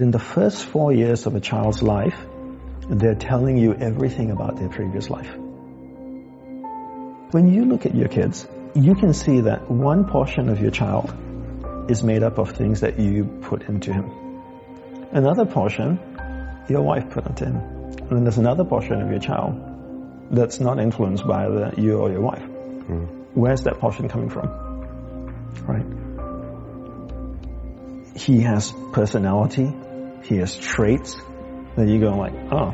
In the first four years of a child's life, they're telling you everything about their previous life. When you look at your kids, you can see that one portion of your child is made up of things that you put into him. Another portion, your wife put into him. And then there's another portion of your child that's not influenced by either you or your wife. Mm. Where's that portion coming from? Right? He has personality, he has traits that you go like, oh,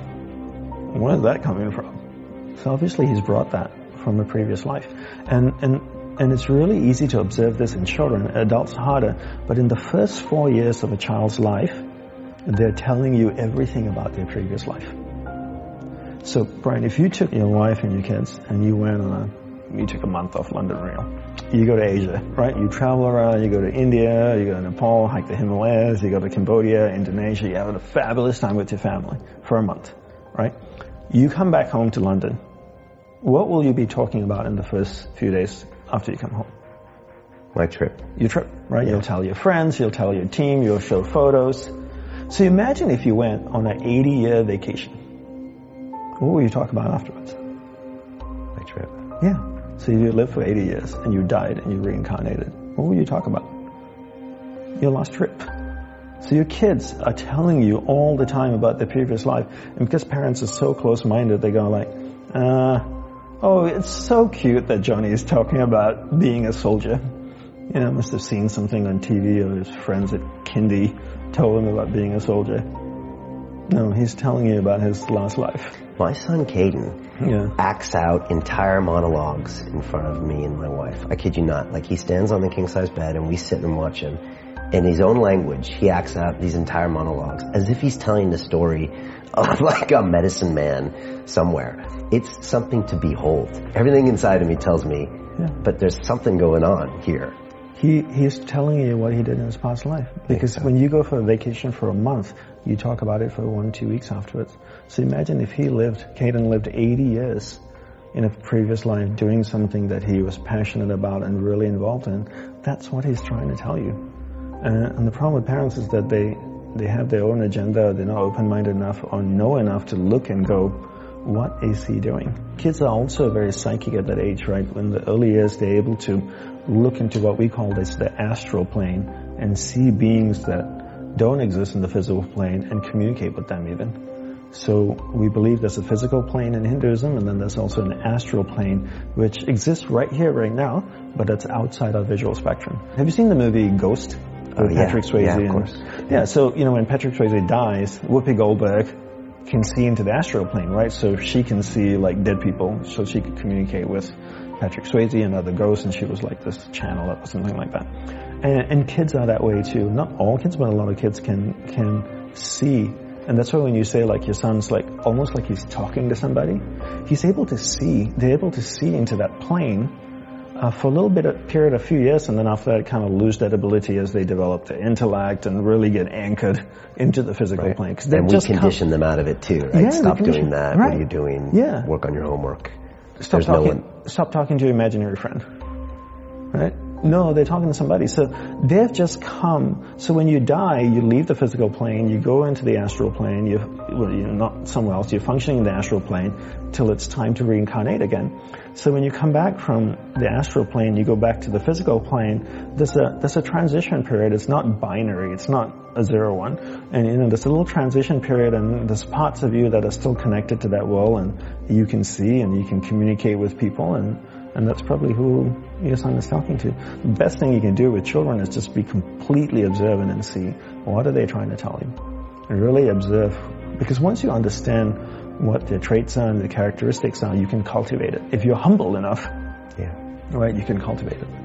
where's that coming from? So obviously he's brought that from a previous life. And, and, and it's really easy to observe this in children, adults harder, but in the first four years of a child's life, they're telling you everything about their previous life. So, Brian, if you took your wife and your kids and you went on a, you took a month off London Real, you go to Asia, right? You travel around, you go to India, you go to Nepal, hike the Himalayas, you go to Cambodia, Indonesia, you have a fabulous time with your family for a month, right? You come back home to London. What will you be talking about in the first few days after you come home? My trip. Your trip, right? Yeah. You'll tell your friends, you'll tell your team, you'll show photos. So imagine if you went on an 80 year vacation. What will you talk about afterwards? My trip. Yeah. So you lived for 80 years and you died and you reincarnated. What will you talk about? Your last trip. So your kids are telling you all the time about their previous life. And because parents are so close-minded, they go like, uh, oh, it's so cute that Johnny is talking about being a soldier. You know, must have seen something on TV or his friends at kindy told him about being a soldier. No, he's telling you about his last life. My son Caden yeah. acts out entire monologues in front of me and my wife. I kid you not. Like he stands on the king size bed and we sit and watch him. In his own language, he acts out these entire monologues as if he's telling the story of like a medicine man somewhere. It's something to behold. Everything inside of me tells me, yeah. but there's something going on here. He, he's telling you what he did in his past life. Because when you go for a vacation for a month, you talk about it for one, two weeks afterwards. So imagine if he lived, Caden lived 80 years in a previous life doing something that he was passionate about and really involved in. That's what he's trying to tell you. And the problem with parents is that they, they have their own agenda, they're not open-minded enough or know enough to look and go, what is he doing? Kids are also very psychic at that age, right? When the early years, they're able to look into what we call this the astral plane and see beings that don't exist in the physical plane and communicate with them even. So we believe there's a physical plane in Hinduism and then there's also an astral plane which exists right here, right now, but it's outside our visual spectrum. Have you seen the movie Ghost? Oh, yeah. Patrick Swayze. Yeah, of course. Yeah, so, you know, when Patrick Swayze dies, Whoopi Goldberg can see into the astral plane, right? So she can see like dead people, so she could communicate with Patrick Swayze and other ghosts, and she was like this channel or something like that. And, and kids are that way too. Not all kids, but a lot of kids can can see. And that's why when you say like your son's like almost like he's talking to somebody, he's able to see. They're able to see into that plane uh, for a little bit of period, a few years, and then after that, kind of lose that ability as they develop their intellect and really get anchored into the physical right. plane. Cause and we condition them out of it too, right? Yeah, Stop doing that. Right. What are you doing? Yeah. Work on your homework. Stop There's talking. No one... Stop talking to your imaginary friend. Right? No, they're talking to somebody. So they've just come. So when you die, you leave the physical plane, you go into the astral plane, you, well, you're not somewhere else, you're functioning in the astral plane till it's time to reincarnate again. So when you come back from the astral plane, you go back to the physical plane, there's a, there's a transition period. It's not binary. It's not a zero one. And you know, there's a little transition period and there's parts of you that are still connected to that world and you can see and you can communicate with people and and that's probably who your son is talking to. The best thing you can do with children is just be completely observant and see what are they trying to tell you. And really observe. Because once you understand what their traits are and their characteristics are, you can cultivate it. If you're humble enough, yeah. right, you can cultivate it.